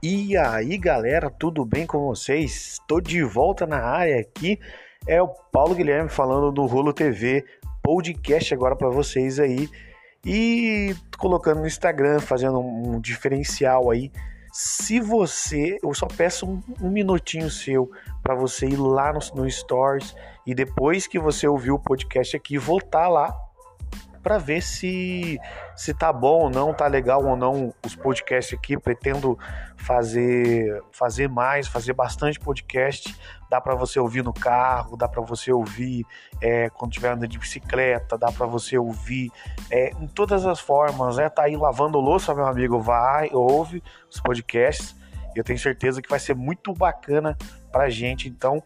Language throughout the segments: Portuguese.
E aí, galera, tudo bem com vocês? Estou de volta na área aqui. É o Paulo Guilherme falando do Rolo TV, podcast agora para vocês aí. E colocando no Instagram, fazendo um diferencial aí. Se você, eu só peço um, um minutinho seu para você ir lá no, no Stories e depois que você ouvir o podcast aqui, voltar lá para ver se se tá bom ou não, tá legal ou não os podcasts aqui. Pretendo fazer fazer mais, fazer bastante podcast. Dá para você ouvir no carro, dá para você ouvir é, quando estiver andando de bicicleta, dá para você ouvir é, em todas as formas. Né? Tá aí lavando louça, meu amigo, vai, ouve os podcasts. Eu tenho certeza que vai ser muito bacana pra gente. Então,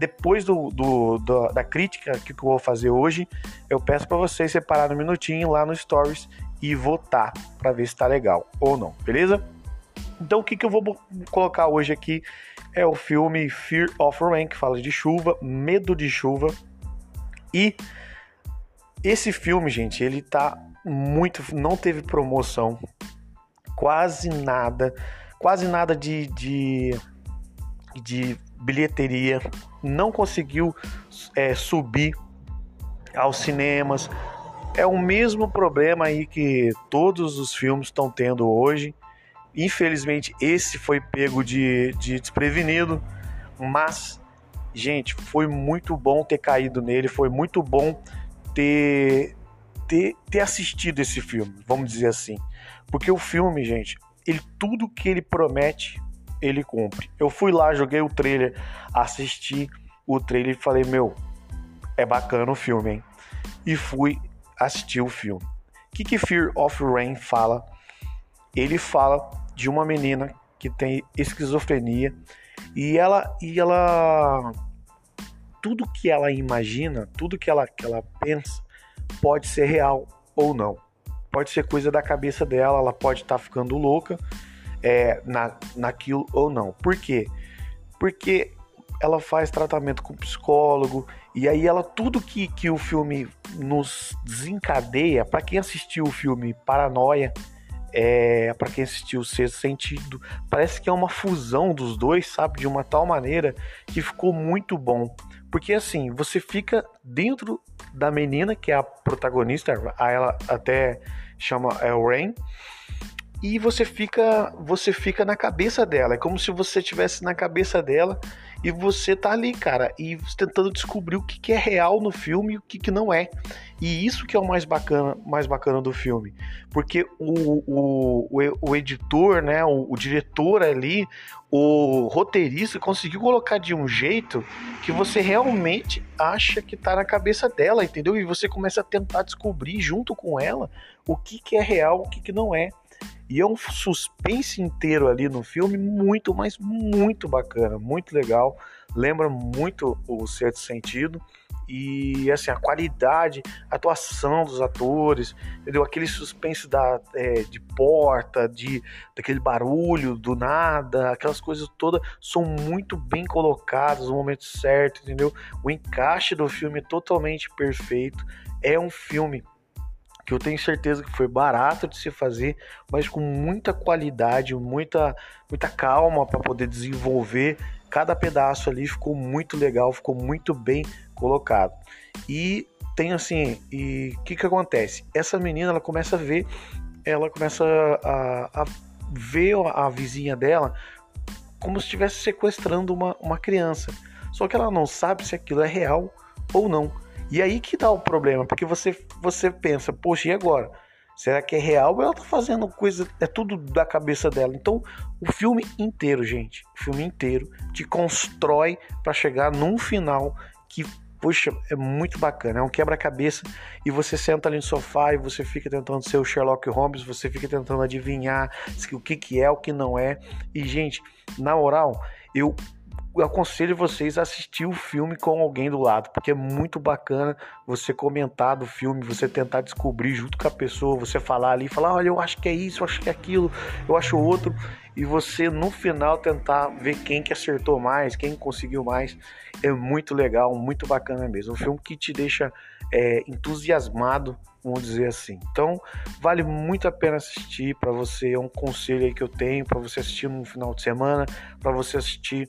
depois do, do, do, da crítica que eu vou fazer hoje, eu peço para vocês separar um minutinho lá no Stories e votar para ver se está legal ou não, beleza? Então o que, que eu vou colocar hoje aqui é o filme Fear of Rain, que fala de chuva, medo de chuva. E esse filme, gente, ele tá muito. não teve promoção, quase nada, quase nada de, de, de bilheteria, não conseguiu é, subir aos cinemas. É o mesmo problema aí que todos os filmes estão tendo hoje. Infelizmente, esse foi pego de, de desprevenido, mas, gente, foi muito bom ter caído nele, foi muito bom ter, ter, ter assistido esse filme, vamos dizer assim. Porque o filme, gente, ele tudo que ele promete, ele cumpre. Eu fui lá, joguei o trailer, assisti o trailer e falei, meu, é bacana o filme, hein? E fui assistir o filme. O que, que Fear of Rain fala? Ele fala de uma menina que tem esquizofrenia e ela e ela tudo que ela imagina, tudo que ela, que ela pensa pode ser real ou não. Pode ser coisa da cabeça dela, ela pode estar tá ficando louca é, na, naquilo ou não. Por quê? Porque ela faz tratamento com psicólogo e aí ela tudo que, que o filme nos desencadeia para quem assistiu o filme Paranoia é, para quem assistiu o Sexto Sentido parece que é uma fusão dos dois sabe de uma tal maneira que ficou muito bom porque assim você fica dentro da menina que é a protagonista ela até chama é Rain e você fica você fica na cabeça dela. É como se você estivesse na cabeça dela e você tá ali, cara, e tentando descobrir o que, que é real no filme e o que, que não é. E isso que é o mais bacana, mais bacana do filme. Porque o, o, o, editor, né, o, o diretor ali, o roteirista conseguiu colocar de um jeito que você realmente acha que tá na cabeça dela, entendeu? E você começa a tentar descobrir junto com ela o que, que é real, o que, que não é. E é um suspense inteiro ali no filme, muito, mas muito bacana, muito legal. Lembra muito o Certo Sentido. E assim, a qualidade, a atuação dos atores, entendeu? Aquele suspense da, é, de porta, de daquele barulho do nada, aquelas coisas todas são muito bem colocadas no momento certo, entendeu? O encaixe do filme é totalmente perfeito. É um filme que eu tenho certeza que foi barato de se fazer, mas com muita qualidade, muita, muita calma para poder desenvolver. Cada pedaço ali ficou muito legal, ficou muito bem colocado. E tem assim, e o que que acontece? Essa menina, ela começa a ver, ela começa a, a ver a vizinha dela como se estivesse sequestrando uma, uma criança. Só que ela não sabe se aquilo é real ou não. E aí que dá o problema, porque você, você pensa, poxa, e agora? Será que é real ou ela tá fazendo coisa, é tudo da cabeça dela? Então, o filme inteiro, gente, o filme inteiro te constrói para chegar num final que, poxa, é muito bacana, é um quebra-cabeça e você senta ali no sofá e você fica tentando ser o Sherlock Holmes, você fica tentando adivinhar o que que é, o que não é. E, gente, na oral, eu aconselho vocês a assistir o filme com alguém do lado, porque é muito bacana você comentar do filme, você tentar descobrir junto com a pessoa, você falar ali, falar, olha, eu acho que é isso, eu acho que é aquilo, eu acho outro, e você no final tentar ver quem que acertou mais, quem conseguiu mais. É muito legal, muito bacana mesmo. Um filme que te deixa é, entusiasmado, vamos dizer assim. Então, vale muito a pena assistir para você. É um conselho aí que eu tenho para você assistir no final de semana, para você assistir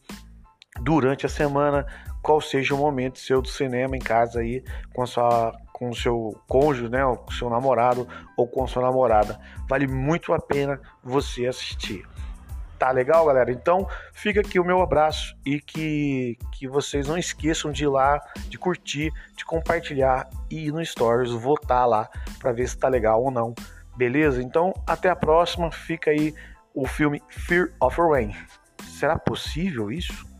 durante a semana, qual seja o momento seu do cinema em casa aí com a sua com o seu cônjuge, né, com o seu namorado ou com a sua namorada. Vale muito a pena você assistir. Tá legal, galera? Então, fica aqui o meu abraço e que, que vocês não esqueçam de ir lá, de curtir, de compartilhar e ir no Stories, votar lá para ver se tá legal ou não. Beleza? Então, até a próxima. Fica aí o filme Fear of Rain. Será possível isso?